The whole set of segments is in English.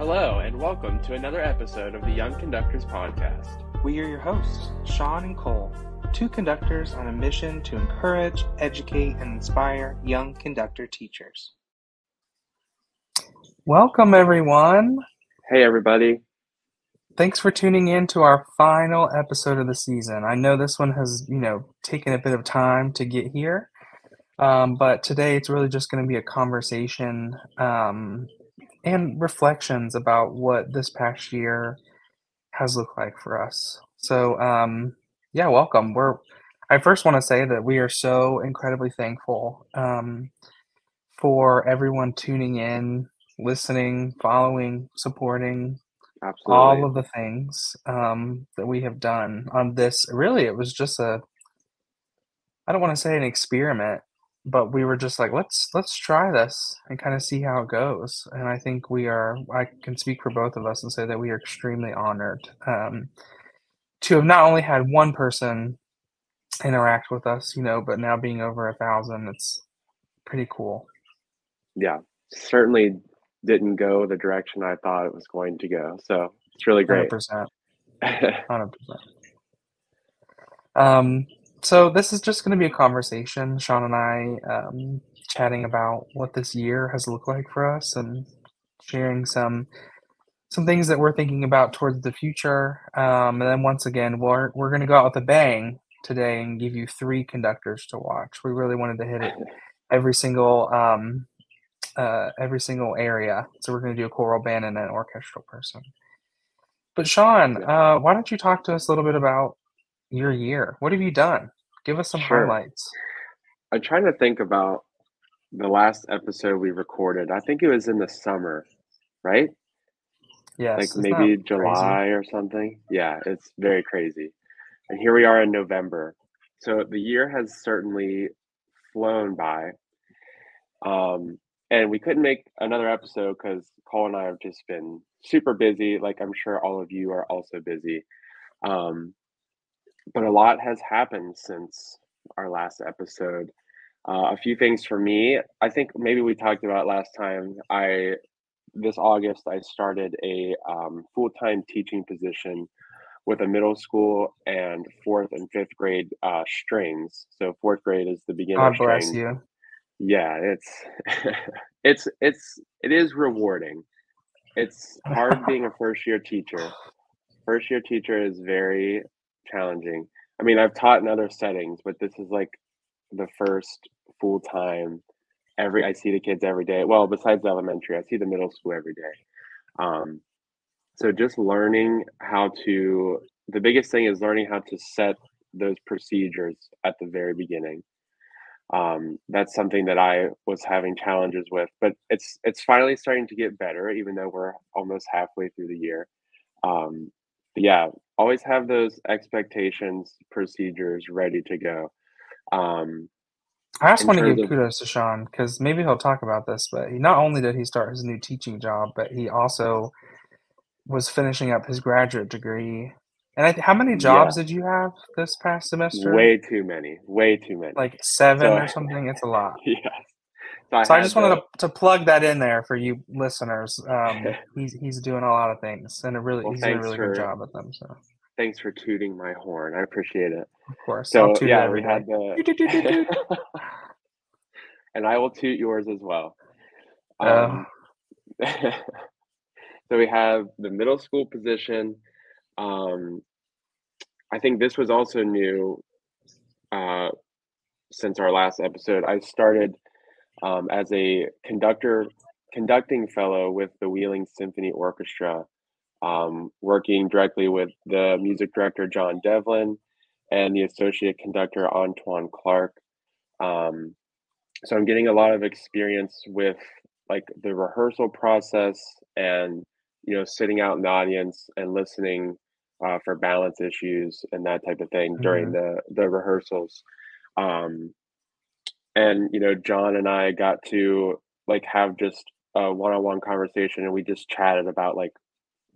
Hello, and welcome to another episode of the Young Conductors Podcast. We are your hosts, Shaun and Kole, two conductors on a mission to encourage, educate, and inspire young conductor teachers. Welcome, everyone. Hey, everybody. Thanks for tuning in to our final episode of the season. I know this one has, you know, taken a bit of time to get here, um, but today it's really just going to be a conversation um, and reflections about what this past year has looked like for us. So, um, yeah, welcome. We're. I first want to say that we are so incredibly thankful um, for everyone tuning in, listening, following, supporting, Absolutely. all of the things um, that we have done on this. Really, it was just a. I don't want to say an experiment, but we were just like let's let's try this and kind of see how it goes and i think we are i can speak for both of us and say that we are extremely honored um, to have not only had one person interact with us you know but now being over a thousand it's pretty cool Yeah, certainly didn't go the direction I thought it was going to go. So it's really great. 100% 100% um, so this is just going to be a conversation shaun and i um, chatting about what this year has looked like for us and sharing some some things that we're thinking about towards the future. Um, and then once again we're, we're going to go out with a bang today and give you three conductors to watch. We really wanted to hit it every single um, uh, every single area. So we're going to do a choral band and an orchestral person. But shaun uh, why don't you talk to us a little bit about your year what have you done give us some Sure. highlights I'm trying to think about the last episode we recorded. I think it was in the summer, right? yes like maybe that crazy? July or something. Yeah, it's very crazy. And here we are in November. So the year has certainly flown by. Um, and we couldn't make another episode because Kole and I have just been super busy. Like I'm sure all of you are also busy. Um, but a lot has happened since our last episode. Uh, a few things for me. I think maybe we talked about last time. I this August I started a um, full time teaching position with a middle school and fourth and fifth grade uh, strings. So fourth grade is the beginning. god bless strings. you Yeah, it's it's it's it is rewarding. It's hard being a first year teacher. First year teacher is very challenging. I mean, I've taught in other settings, but this is like the first full time every I see the kids every day. Well, besides elementary, I see the middle school every day. Um, so just learning how to the biggest thing is learning how to set those procedures at the very beginning. Um, that's something that I was having challenges with, but it's it's finally starting to get better, even though we're almost halfway through the year. Um, yeah, always have those expectations, procedures ready to go. Um, I just want to give of kudos to Shaun because maybe he'll talk about this, but he not only did he start his new teaching job, but he also was finishing up his graduate degree. And I, how many yeah, jobs did you have this past semester? way too many, way too many. Like seven So or something? It's a lot. yeah, so I So I just wanted to, to plug that in there for you listeners. Um, he's he's doing a lot of things, and a really well, he's doing a really good job at them. So thanks for tooting my horn. I appreciate it. of course, So yeah, we had the and I will toot yours as well. Uh, Um, so we have the middle school position. Um, I think this was also new uh, since our last episode. I started um, as a conductor, conducting fellow with the Wheeling Symphony Orchestra, um, working directly with the music director John Devlin and the associate conductor Antoine Clark. Um, so I'm getting a lot of experience with like the rehearsal process and you know sitting out in the audience and listening uh, for balance issues and that type of thing during mhm. the the rehearsals um, and you know john and i got to like have just a one-on-one conversation and we just chatted about like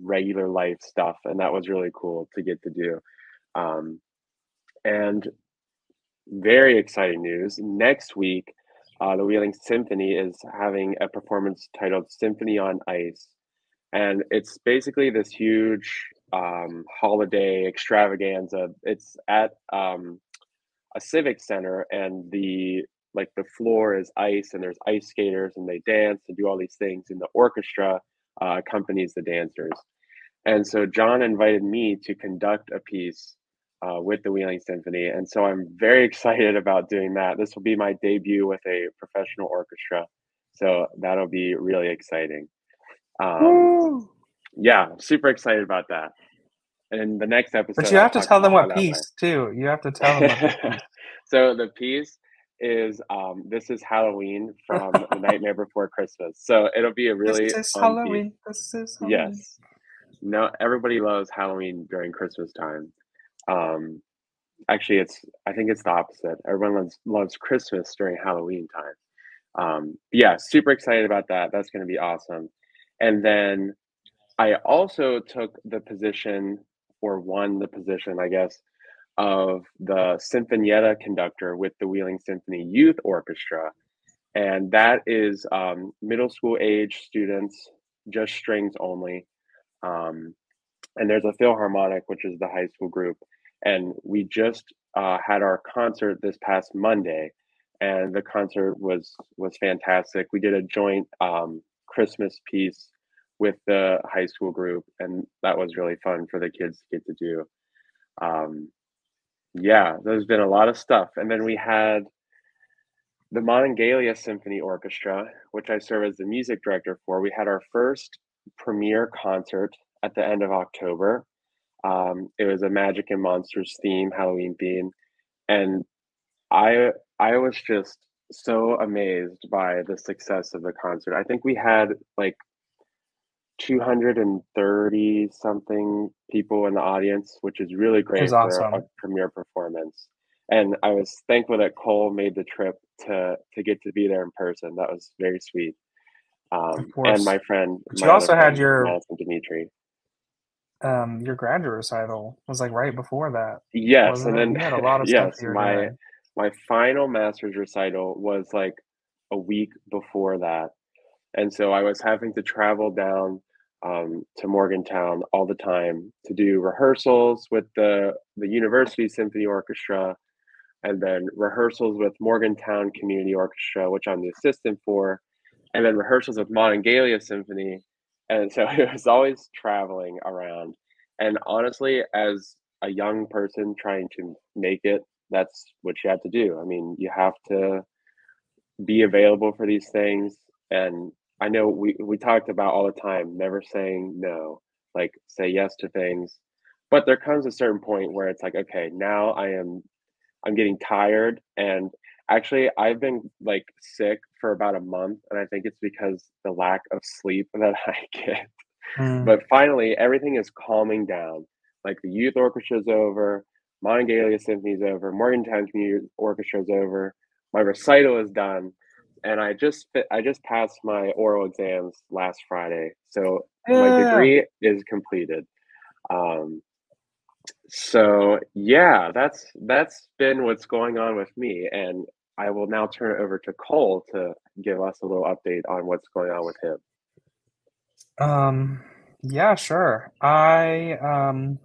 regular life stuff and that was really cool to get to do um, and very exciting news next week uh, the wheeling symphony is having a performance titled symphony on ice and it's basically this huge um, holiday extravaganza. It's at um, a civic center, and the like the floor is ice, and there's ice skaters, and they dance and do all these things, and the orchestra uh, accompanies the dancers. And so John invited me to conduct a piece uh, with the Wheeling Symphony, and so I'm very excited about doing that. This will be my debut with a professional orchestra, so that'll be really exciting. Um, yeah, super excited about that. And the next episode, but you have to tell them what piece too. You have to tell them. so the piece is um, this is Halloween from The Nightmare Before Christmas. So it'll be a really this is Halloween. Piece. This is Halloween. yes. No, everybody loves Halloween during Christmas time. Um, actually, it's I think it's the opposite. Everyone loves loves Christmas during Halloween time. Um, yeah, super excited about that. That's going to be awesome. And then I also took the position or won the position, I guess, of the Sinfonietta conductor with the Wheeling Symphony Youth Orchestra. And that is um, middle school age students, just strings only. Um, and there's a Philharmonic, which is the high school group. And we just uh, had our concert this past Monday, and the concert was was fantastic. We did a joint um, Christmas piece with the high school group, and that was really fun for the kids to get to do. Um, yeah, there's been a lot of stuff, and then we had the Monongalia Symphony Orchestra, which I serve as the music director for. We had our first premiere concert at the end of October. Um, it was a Magic and Monsters theme, Halloween theme, and I I was just so amazed by the success of the concert. I think we had like 230 something people in the audience, which is really great for awesome. a premiere performance. And I was thankful that Kole made the trip to to get to be there in person. That was very sweet. Um, and my friend, but my you also friend, had your Madison Dimitri. Um, your graduate recital was like right before that. Yes, and it? then a lot of yes, stuff my doing. my final master's recital was like a week before that and so I was having to travel down um, to Morgantown all the time to do rehearsals with the the University Symphony Orchestra, and then rehearsals with Morgantown Community Orchestra, which I'm the assistant for, and then rehearsals with Monongalia Symphony, and so it was always traveling around. And honestly, as a young person trying to make it, that's what you have to do. I mean, you have to be available for these things and I know we we talked about all the time, never saying no, like say yes to things. But there comes a certain point where it's like, okay, now I am I'm getting tired and actually I've been like sick for about a month and I think it's because the lack of sleep that I get. Mm. But finally everything is calming down. Like the youth orchestra is over, Monongalia Symphony is over, Morgantown Community Orchestra is over, my recital is done and I just I just passed my oral exams last Friday, so my degree is completed. Um, so yeah, that's that's been what's going on with me, and I will now turn it over to Kole to give us a little update on what's going on with him. Um, yeah, sure. I um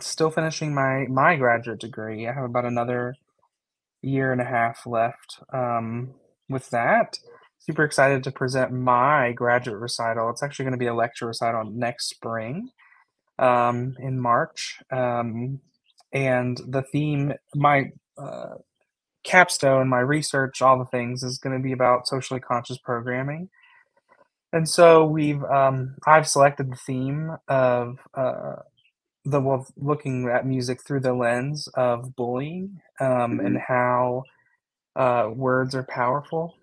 still finishing my my graduate degree. I have about another year and a half left. Um, with that, super excited to present my graduate recital. It's actually going to be a lecture recital next spring, um, in March. Um, and the theme, my uh, capstone, my research, all the things is going to be about socially conscious programming. And so we've um, I've selected the theme of uh, the well, looking at music through the lens of bullying um, and Mhm. how uh, words are powerful.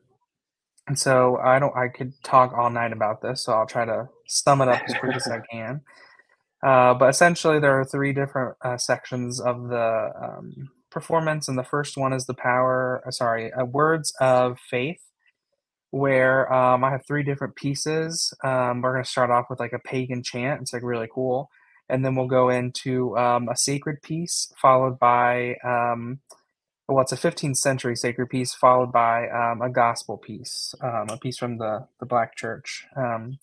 And so I don't I could talk all night about this, so I'll try to sum it up as quick as I can. Uh, but essentially, there are three different uh, sections of the um, performance, and the first one is the power. uh, Sorry, uh, words of faith, where um, I have three different pieces. Um, we're going to start off with like a pagan chant. It's like really cool, and then we'll go into um, a sacred piece, followed by well, it's a 15th century sacred piece, followed by um, a gospel piece, um, a piece from the the Black Church. Um,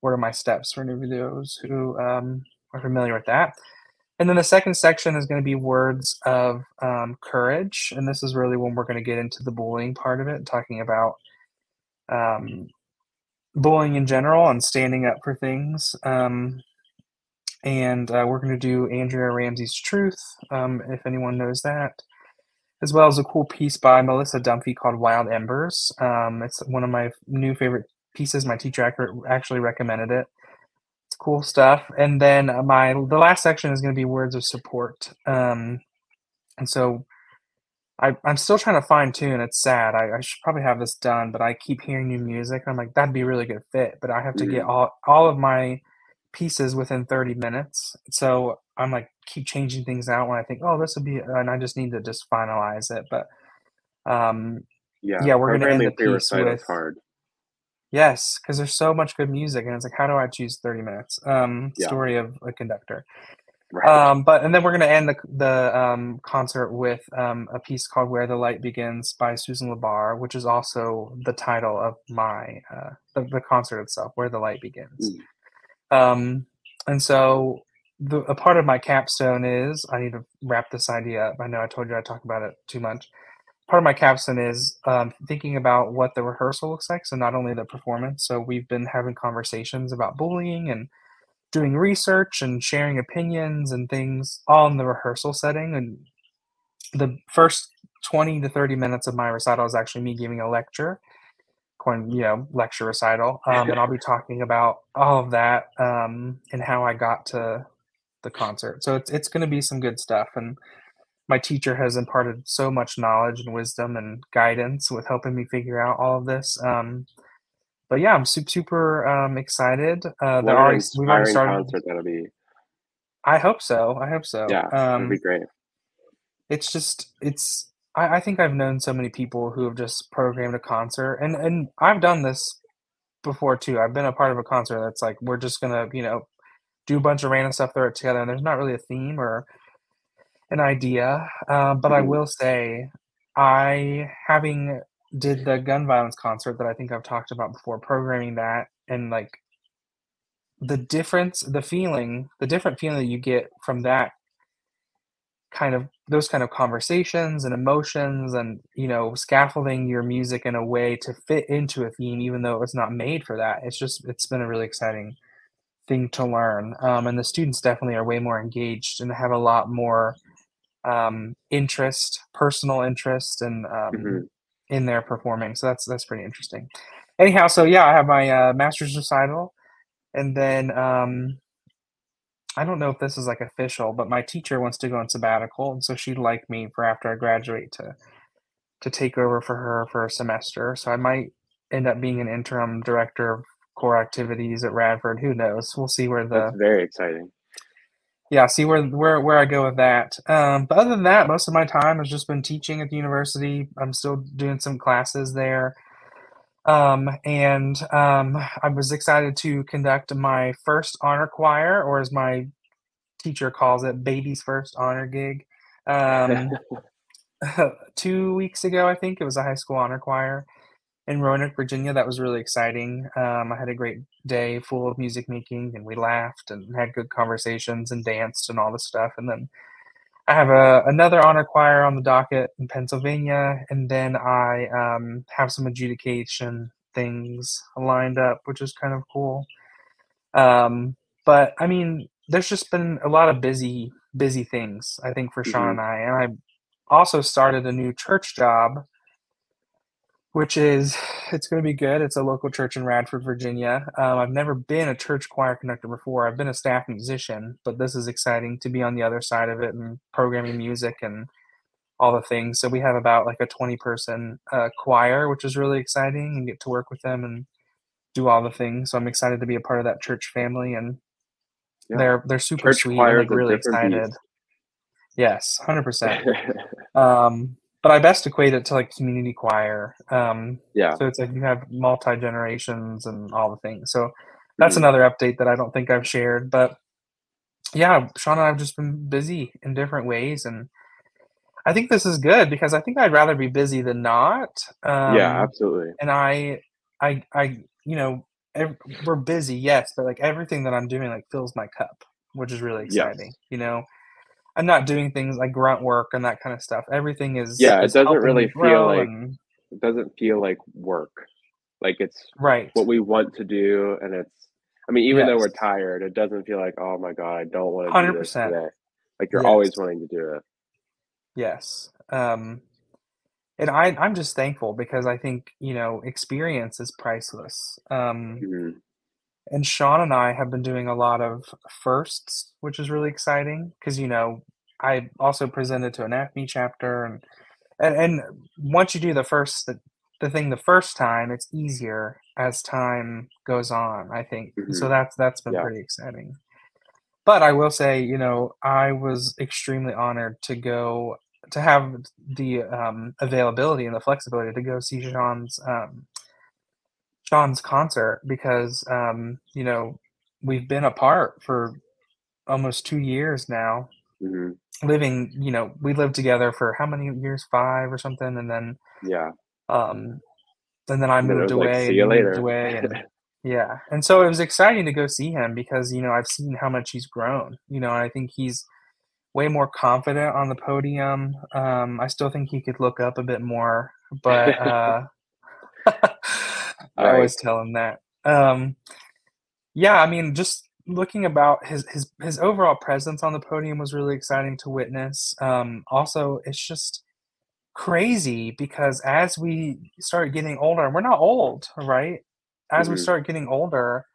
what are my steps for new videos who um, are familiar with that. And then the second section is going to be words of um, courage. And this is really when we're going to get into the bullying part of it, talking about um, bullying in general and standing up for things. And uh, we're going to do Andrea Ramsey's Truth, if anyone knows that, as well as a cool piece by Melissa Dunphy called Wild Embers. Um, it's one of my new favorite pieces. My teacher actually recommended it cool stuff. And then my the last section is going to be words of support. Um, and so I, I'm still trying to fine tune. It's sad. I, I, should probably have this done, but I keep hearing new music. I'm like, that'd be a really good fit. But I have to mm-hmm. get all all of my pieces within 30 minutes. So I'm like, keep changing things out when I think, oh, this would be, and I just need to just finalize it. But um, yeah, yeah, we're gonna end the piece with hard. Yes, because there's so much good music, and it's like, how do I choose 30 minutes? Um, yeah. Story of a conductor. Right. Um, but and then we're going to end the the um, concert with um, a piece called "Where the Light Begins" by Susan LaBarr, which is also the title of my uh, the, the concert itself, "Where the Light Begins." Mm. Um, and so the, a part of my capstone is I need to wrap this idea up. I know I told you I talk about it too much part of my capstone is um, thinking about what the rehearsal looks like. So not only the performance. So we've been having conversations about bullying and doing research and sharing opinions and things all in the rehearsal setting. And the first 20 to 30 minutes of my recital is actually me giving a lecture, you know, lecture recital. Um, and I'll be talking about all of that um, and how I got to the concert. So it's, it's going to be some good stuff. And my teacher has imparted so much knowledge and wisdom and guidance with helping me figure out all of this. Um, but yeah, I'm super super um, excited. Uh, what already, we've already started. Concert that'll be. I hope so. I hope so. Yeah, um, that'd be great. It's just it's. I, I think I've known so many people who have just programmed a concert, and and I've done this before too. I've been a part of a concert that's like we're just gonna you know do a bunch of random stuff, throw it together, and there's not really a theme or an idea, uh, but I mm-hmm. will say, I having did the gun violence concert that I think I've talked about before, programming that and like the difference, the feeling, the different feeling that you get from that kind of those kind of conversations and emotions and you know scaffolding your music in a way to fit into a theme even though it's not made for that it's just it's been a really exciting thing to learn um, and the students definitely are way more engaged and have a lot more um, interest, personal interest, and um, mm-hmm. in their performing. So that's that's pretty interesting. Anyhow, so yeah, I have my uh, master's recital, and then um, I don't know if this is like official, but my teacher wants to go on sabbatical, and so she'd like me for after I graduate to to take over for her for a semester. So I might end up being an interim director of choral activities at Radford. Who knows? We'll see where the That's very exciting yeah, see where where where I go with that. Um, but other than that, most of my time has just been teaching at the university. I'm still doing some classes there. Um, and um, I was excited to conduct my first honor choir, or as my teacher calls it, baby's first honor gig. Um, two weeks ago, I think it was a high school honor choir in Roanoke, Virginia. That was really exciting. Um, I had a great day full of music making, and we laughed and had good conversations and danced and all this stuff. And then I have a, another honor choir on the docket in Pennsylvania, and then I um, have some adjudication things lined up, which is kind of cool. Um, but I mean, there's just been a lot of busy, busy things. I think for mm-hmm. Shaun and I, and I also started a new church job which is it's going to be good. It's a local church in Radford, Virginia. Um, I've never been a church choir conductor before. I've been a staff musician, but this is exciting to be on the other side of it and programming music and all the things. So we have about like a 20 person uh, choir, which is really exciting and get to work with them and do all the things. So I'm excited to be a part of that church family and yeah. they're they're super church sweet and like really excited. Beast. Yes, 100%. um, but I best equate it to like community choir. Um, yeah. So it's like you have multi generations and all the things. So that's mm-hmm. another update that I don't think I've shared. But yeah, Shaun and I have just been busy in different ways, and I think this is good because I think I'd rather be busy than not. Um, yeah, absolutely. And I, I, I, you know, ev- we're busy, yes, but like everything that I'm doing like fills my cup, which is really exciting. Yes. You know, I'm not doing things like grunt work and that kind of stuff. Everything is Yeah, It doesn't really feel like and it doesn't feel like work. Like it's right. what we want to do and it's I mean, even though we're tired, it doesn't feel like, oh my god, I don't want to do this today. Like you're always wanting to do it. Yes. Um and I I'm just thankful because I think, you know, experience is priceless. Um Mhm. And Shaun and I have been doing a lot of firsts, which is really exciting because, you know, I also presented to an NAfME chapter and and, and once you do the first the, the thing the first time, it's easier as time goes on, I think. So Mhm. that's that's been Yeah. pretty exciting. But I will say, you know, I was extremely honored to go to have the um, availability and the flexibility to go see Shaun's um, Shaun's concert because um, you know we've been apart for almost two years now. Mhm. Living, you know, we lived together for how many years? Five or something, and then Yeah. um, and then I And then it moved like, away, see and you he moved later. away, and yeah, and so it was exciting to go see him because you know I've seen how much he's grown. You know, I think he's way more confident on the podium. Um, I still think he could look up a bit more, but uh, I Right. always tell him that. Um, yeah, I mean, just looking about his his his overall presence on the podium was really exciting to witness. Um, also, it's just crazy because as we start getting older, we're not old, right? As we Mhm. start getting older,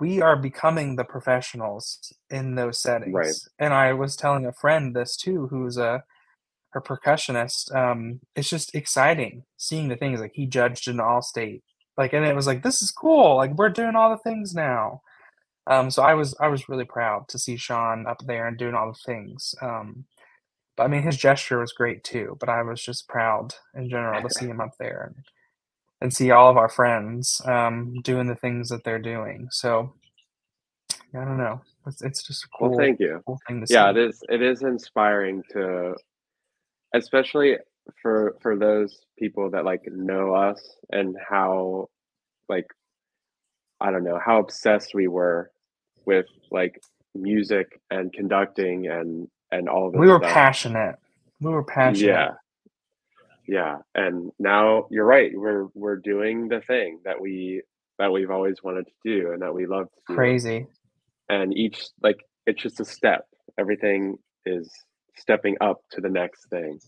we are becoming the professionals in those Right. settings. And I was telling a friend this too, who's a a percussionist. Um, it's just exciting seeing the things like he judged in all state, like, and it was like this is cool. Like we're doing all the things now. Um, so I was I was really proud to see Shaun up there and doing all the things. Um, but I mean, his gesture was great too. But I was just proud in general to see him up there and, and see all of our friends um, doing the things that they're doing. So I don't know. It's it's just a Well, cool thank you. cool thing to Yeah, it see. is it is inspiring to especially for for those people that like know us and how like I don't know, how obsessed we were with like music and conducting and and all of We were stuff. passionate. We were passionate. Yeah. Yeah. And now you're right. We're we're doing the thing that we that we've always wanted to do and that we love to do. Crazy. And each like it's just a step. Everything is stepping up to the next thing.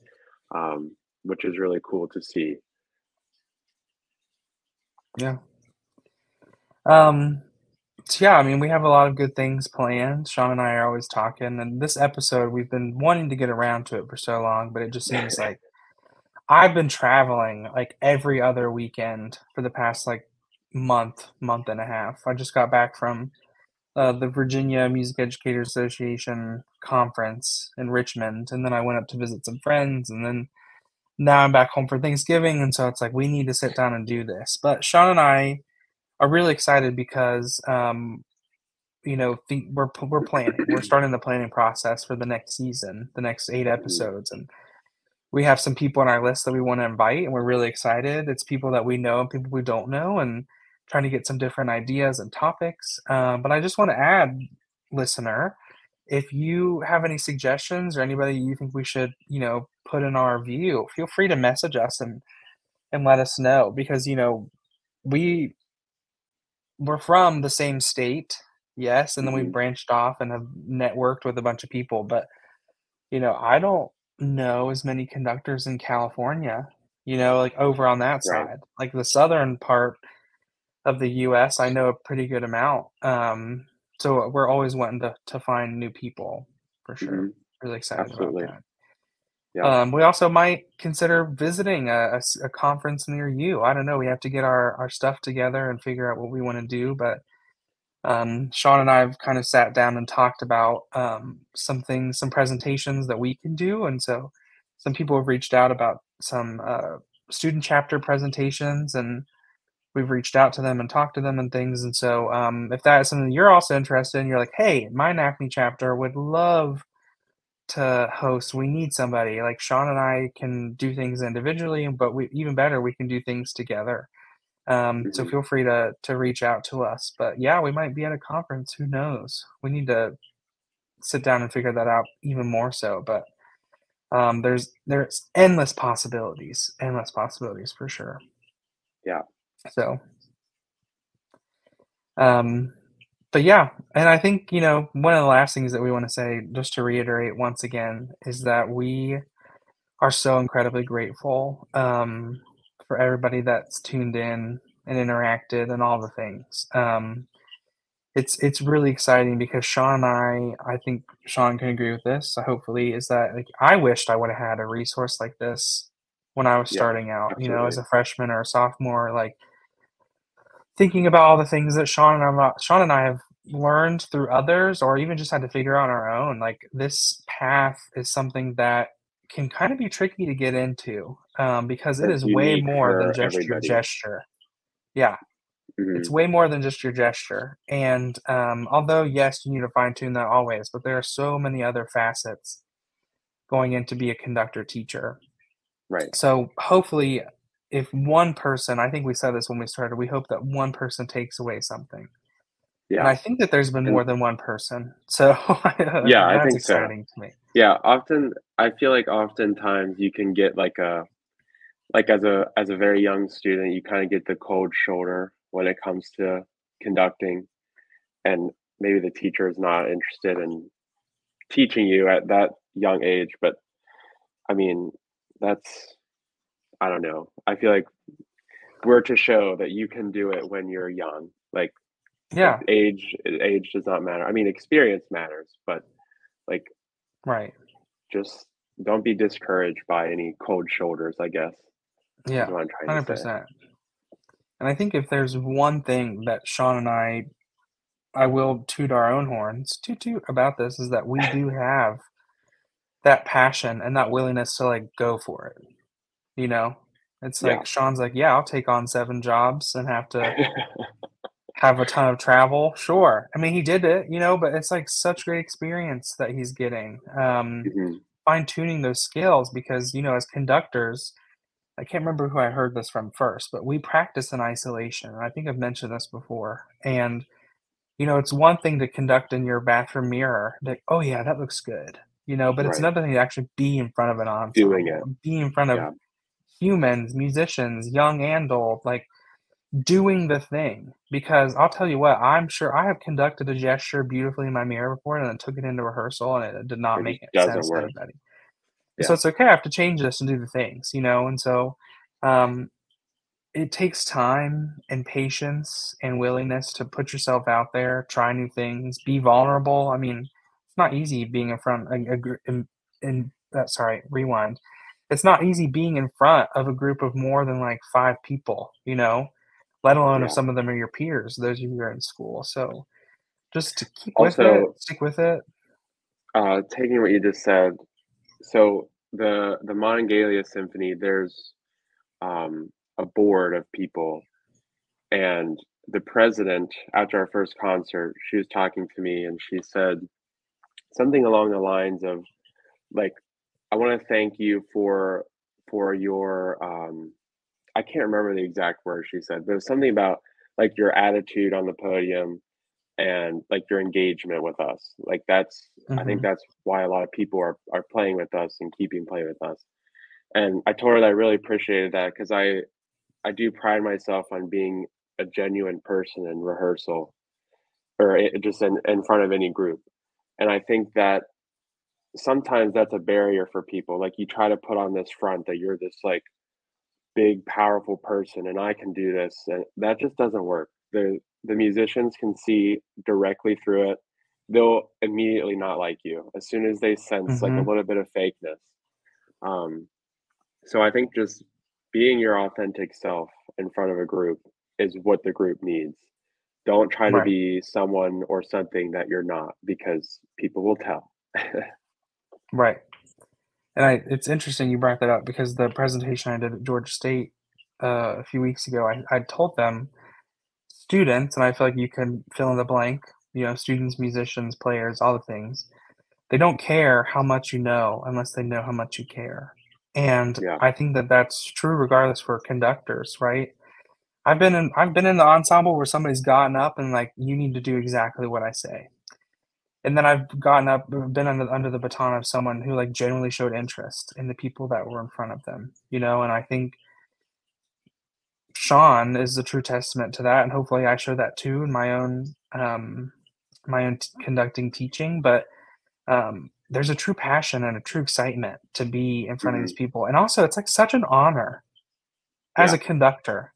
Um, which is really cool to see. Yeah. Um, so yeah, I mean, we have a lot of good things planned. Shaun and I are always talking, and this episode we've been wanting to get around to it for so long, but it just seems like I've been traveling like every other weekend for the past like month, month and a half. I just got back from uh, the Virginia Music Educators Association conference in Richmond, and then I went up to visit some friends, and then now I'm back home for Thanksgiving, and so it's like we need to sit down and do this. But Shaun and I are really excited because um, you know the, we're we're planning. We're starting the planning process for the next season, the next eight Mhm. episodes, and we have some people on our list that we want to invite, and we're really excited. It's people that we know and people we don't know, and trying to get some different ideas and topics. Um, but I just want to add, listener, if you have any suggestions or anybody you think we should, you know, put in our view, feel free to message us and and let us know because you know we we're from the same state, yes, and then we Mhm. branched off and have networked with a bunch of people, but you know, I don't know as many conductors in California, you know, like over on that Right. side. Like the southern part of the US, I know a pretty good amount. Um, so we're always wanting to to find new people for sure. Mhm. Really excited Absolutely. about that. Yeah. Um, we also might consider visiting a a conference near you. I don't know. We have to get our, our stuff together and figure out what we want to do. But um, Shaun and I have kind of sat down and talked about um, some things, some presentations that we can do. And so some people have reached out about some uh, student chapter presentations, and we've reached out to them and talked to them and things. And so um, if that is something you're also interested in, you're like, hey, my NAfME chapter would love to host, we need somebody. Like Shaun and I can do things individually, but we even better, we can do things together. Um, so Mhm. feel free to to reach out to us. But yeah, we might be at a conference. Who knows? We need to sit down and figure that out even more so. But um, there's there's endless possibilities, endless possibilities for sure. Yeah. So, um, but yeah, and I think you know one of the last things that we want to say, just to reiterate once again, is that we are so incredibly grateful um, for everybody that's tuned in and interacted and all the things. Um, it's it's really exciting because Shaun and I, I think Shaun can agree with this. So hopefully, is that like I wished I would have had a resource like this when I was Yeah, starting out. You know, as a freshman or a sophomore, like thinking about all the things that Shaun and I, Shaun and I have learned through others, or even just had to figure out on our own. Like this path is something that can kind of be tricky to get into um, because it is way more than just your gesture. Yeah, it's Mhm. way more than just your gesture. And um, although, yes, you need to fine tune that always, but there are so many other facets going in to be a conductor teacher. Right. So hopefully, if one person, I think we said this when we started, we hope that one person takes away something. And Yeah. I think that there's been And more than one person. So Yeah, I think so. to me. Yeah, often I feel like oftentimes you can get like a like as a as a very young student, you kinda get the cold shoulder when it comes to conducting, and maybe the teacher is not interested in teaching you at that young age, but I mean, that's I don't know. I feel like we're to show that you can do it when you're young. Like, like Yeah, age age does not matter. I mean, experience matters, but like right. just don't be discouraged by any cold shoulders, I guess, Yeah, what I'm trying to say. 100%. And I think if there's one thing that Shaun and I I will toot our own horns, toot toot about this is that we do have that passion and that willingness to like go for it. You know, it's Yeah. like Shaun's like, yeah, I'll take on seven jobs and have to have a ton of travel. Sure. I mean, he did it, you know, but it's like such great experience that he's getting. Um, Mhm. fine tuning those skills because, you know, as conductors, I can't remember who I heard this from first, but we practice in isolation. I think I've mentioned this before. And you know, it's one thing to conduct in your bathroom mirror, like, "Oh, yeah, that looks good," you know, but it's another thing to actually be in front of an Doing ensemble, it. be in front of Yeah. Humans, musicians, young and old, like, doing the thing, because I'll tell you what, I'm sure I have conducted a gesture beautifully in my mirror before and then took it into rehearsal, and it did not It make doesn't sense to work. anybody. So it's okay, I have to change this and do the things, you know, and so, um it takes time and patience and willingness to put yourself out there, try new things, be vulnerable. I mean, it's not easy being in front a, a in, in uh, sorry, rewind. It's not easy being in front of a group of more than like five people, you know, let alone if some of them are your peers, those of you who are in school. So just to keep with it, Also, stick with it. uh, taking what you just said, so the the Monongalia Symphony, there's um, a board of people, and the president, after our first concert, she was talking to me, and she said something along the lines of like, "I want to thank you for for your um, I can't remember the exact words she said, but it was something about like your attitude on the podium and like your engagement with us. Like that's I think hmm that's why a lot of people are are playing with us and keeping playing with us. And I told her that I really appreciated that because I I do pride myself on being a genuine person in rehearsal or i- just in, in front of any group. And I think that sometimes that's a barrier for people. Like you try to put on this front that you're this like big, powerful person and I can do this. And that just doesn't work. The the musicians can see directly through it. They'll immediately not like you as soon as they sense like a hmm little bit of fakeness. Um, so I think just being your authentic self in front of a group is what the group needs. Don't try to be someone or something that you're not because people will tell. Right. And I it's interesting you brought that up because the presentation I did at Georgia State, uh, a few weeks ago, I I told them, students, and I feel like you can fill in the blank, you know, students, musicians, players, all the things, they don't care how much you know unless they know how much you care. And Yeah. I think that that's true regardless for conductors, right? I've been in I've been in the ensemble where somebody's gotten up and, like, "You need to do exactly what I say." And then I've gotten up been under under the baton of someone who, like, genuinely showed interest in the people that were in front of them, you know, and I think Shaun is a true testament to that, and hopefully I show that too in my own, um my own t conducting teaching, but, um, there's a true passion and a true excitement to be in front of these Mhm. people, and also it's, like, such an honor as Yeah. a conductor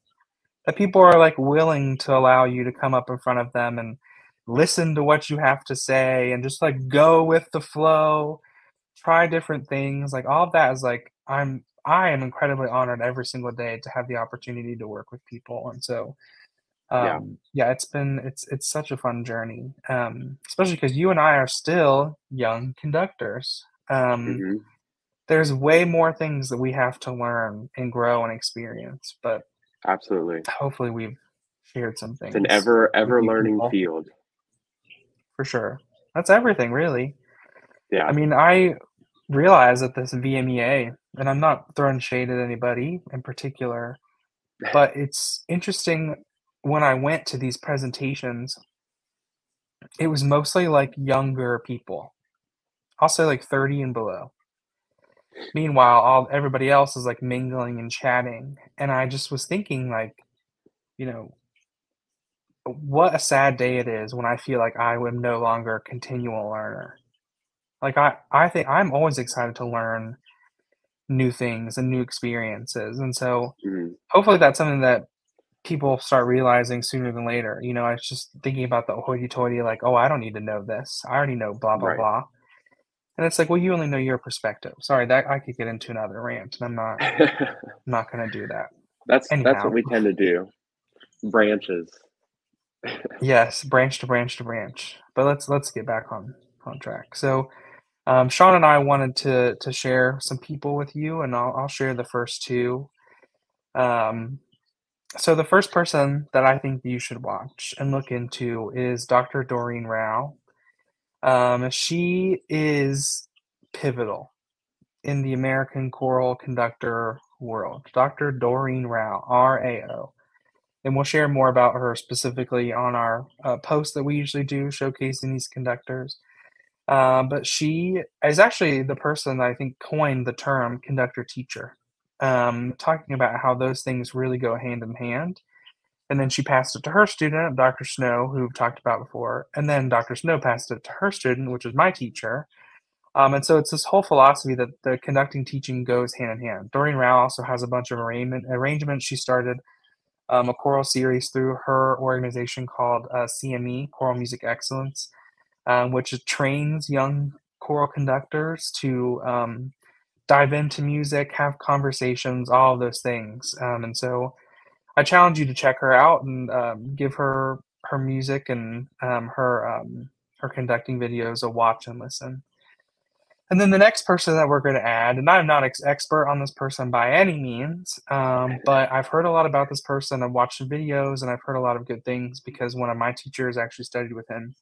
that people are, like, willing to allow you to come up in front of them and listen to what you have to say and just, like, go with the flow, try different things, like, all of that is, like I'm I am incredibly honored every single day to have the opportunity to work with people, and so, Yeah. um, yeah, it's been it's it's such a fun journey, um, especially because you and I are still young conductors, um, Mhm. there's way more things that we have to learn and grow and experience, but Absolutely. hopefully we've shared some It's an ever ever learning people. field. For sure. That's everything, really. Yeah. I mean, I realize that this VMEA and I'm not throwing shade at anybody in particular, but it's interesting when I went to these presentations it was mostly, like, younger people. I'll say, like, 30 and below. Meanwhile, all everybody else is, like, mingling and chatting, and I just was thinking, like, you know what a sad day it is when I feel like I am no longer a continual learner. Like, I I think I'm always excited to learn new things and new experiences, and so, Mhm. hopefully that's something that people start realizing sooner than later, you know, I was just thinking about the hoity-toity, like, "Oh, I don't need to know this. I already know blah, blah, Right. blah." And it's like, "Well, you only know your perspective." Sorry, that I could get into another rant, and I'm not not gonna do that. That's that's what we tend to do. Branches. Yes, branch to branch to branch, but let's let's get back on on track. So, um, Shaun and I wanted to to share some people with you, and I'll I'll share the first 2. Um, so the first person that I think you should watch and look into is Dr. Doreen Rao. Um, she is pivotal in the American choral conductor world. Dr. Doreen Rao, R-A-O, and we'll share more about her specifically on our, uh, post that we usually do showcasing these conductors. Um, but she is actually the person that I think coined the term conductor-teacher, um, talking about how those things really go hand in hand, and then she passed it to her student, Dr. Snow, who we've talked about before, and then Dr. Snow passed it to her student, which was my teacher. Um, and so it's this whole philosophy that the conducting teaching goes hand in hand. Doreen Rao also has a bunch of arraignment arrangements. She started, um, a choral series through her organization called, uh, CME, Choral Music Experience, um, which trains young choral conductors to, um, dive into music, have conversations, all of those things, um, and so I challenge you to check her out and, um, give her her music and, um, her, her conducting videos a watch and listen. And then the next person that we're gonna add and I'm not ex expert on this person by any means, um, but I've heard a lot about this person, I've watched videos, and I've heard a lot of good things because one of my teachers actually studied with him.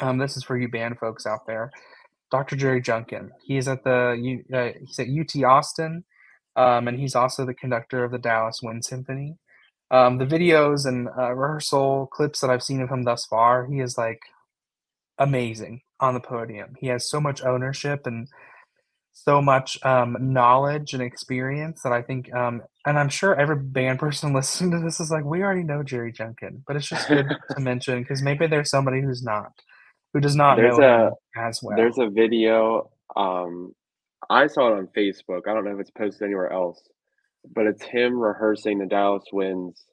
Um, this is for you band folks out there. Dr. Jerry Junkin. He is at the uh, he's at UT Austin, um, and he's also the conductor of the Dallas Wind Symphony. Um, the videos and, uh, rehearsal clips that I've seen of him thus far, he is, like, amazing on the podium. He has so much ownership and so much, um, knowledge and experience that I think, um and I'm sure every band person listening to this is like, "We already know Jerry Junkin," but it's just good to mention because maybe there's somebody who's not who does not There's know a him as there's a video, um, I saw it on Facebook, I don't know if it's posted anywhere else, but it's him rehearsing the Dallas Winds,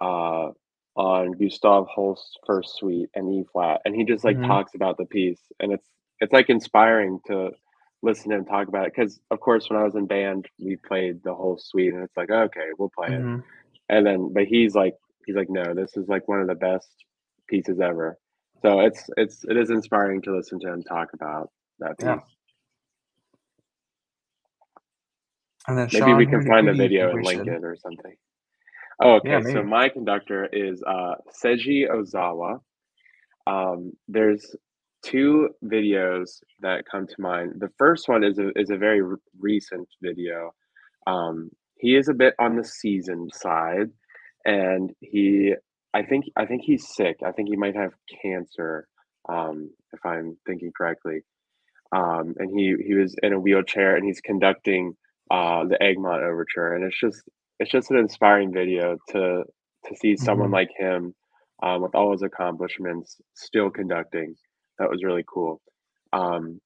uh, on Gustav Holst's 1st Suite in E flat, and he just, like, Mhm. talks about the piece, and it's it's, like, inspiring to listen to him talk about it because of course, when I was in band, we played the whole suite, and it's like, "Okay, we'll play it." Mhm. And then but he's like he's like, "No, this is, like, one of the best pieces ever." So it's it's it is inspiring to listen to him talk about that Yeah. piece. And then Maybe we Shaun, who can find the video and link it or something. Oh, Yeah, okay, so my conductor is, uh, Seiji Ozawa. Um, there's 2 videos that come to mind. The first one is a is a very r recent video. Um, he is a bit on the seasoned side, and he I think I think he's sick. I think he might have cancer, um, if I'm thinking correctly. Um, and he he was in a wheelchair and he's conducting uh, the Egmont Overture, and it's just it's just an inspiring video to to see someone Mhm. like him um, with all his accomplishments still conducting. That was really cool. Um,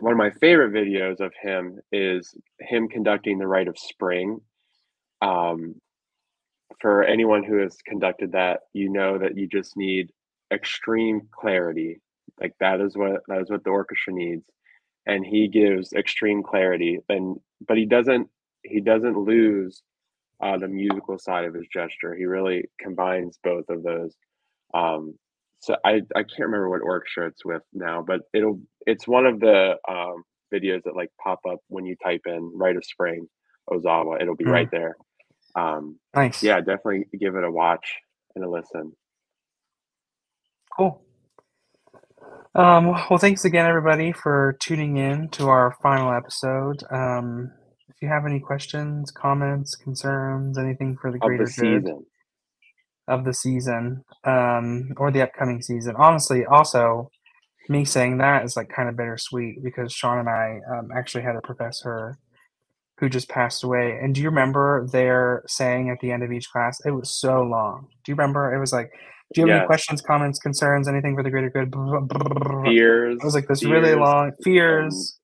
one of my favorite videos of him is him conducting the Rite of Spring. Um, for anyone who has conducted that, you know that you just need extreme clarity. Like that is what that is what the orchestra needs. And he gives extreme clarity and but he doesn't he doesn't lose uh, the musical side of his gesture. He really combines both of those. Um, so I I can't remember what orchestra it's with now, but it'll it's one of the um, videos that like pop up when you type in Rite of Spring Ozawa. It'll be Mm. right there. Um, Nice. yeah, definitely give it a watch and a listen. Cool. Um, well, thanks again, everybody, for tuning in to our final episode. Um, if you have any questions, comments, concerns, anything for the Of greater the good season. of the season um, or the upcoming season, honestly, also me saying that is like kind of bittersweet because Shaun and I um, actually had a professor who just passed away. And do you remember their saying at the end of each class? It was so long. Do you remember? It was like, "Do you have any questions, comments, concerns, anything for the greater good?" Fears. It Fears. was like this really long fears,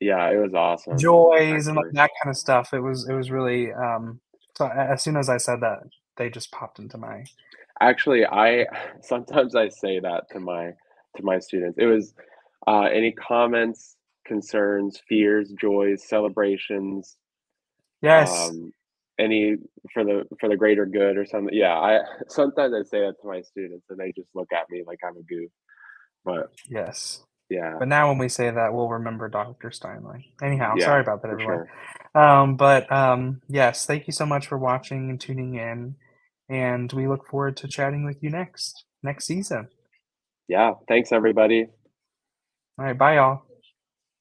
yeah, it was awesome. joys, and like that kind of stuff. It was it was really. Um, so as soon as I said that, they just popped into my. Actually, I sometimes I say that to my to my students. It was uh, any comments, concerns, fears, joys, celebrations, Yes. um, any for the for the greater good or something. Yeah, I sometimes I say that to my students and they just look at me like I'm a goof. But yes. Yeah, But now when we say that, we'll remember Dr. Steinle. Anyhow, yeah, sorry about that, everyone. sure. Um, but um, yes, thank you so much for watching and tuning in, and we look forward to chatting with you next next season. Yeah, thanks everybody. All right, bye, y'all.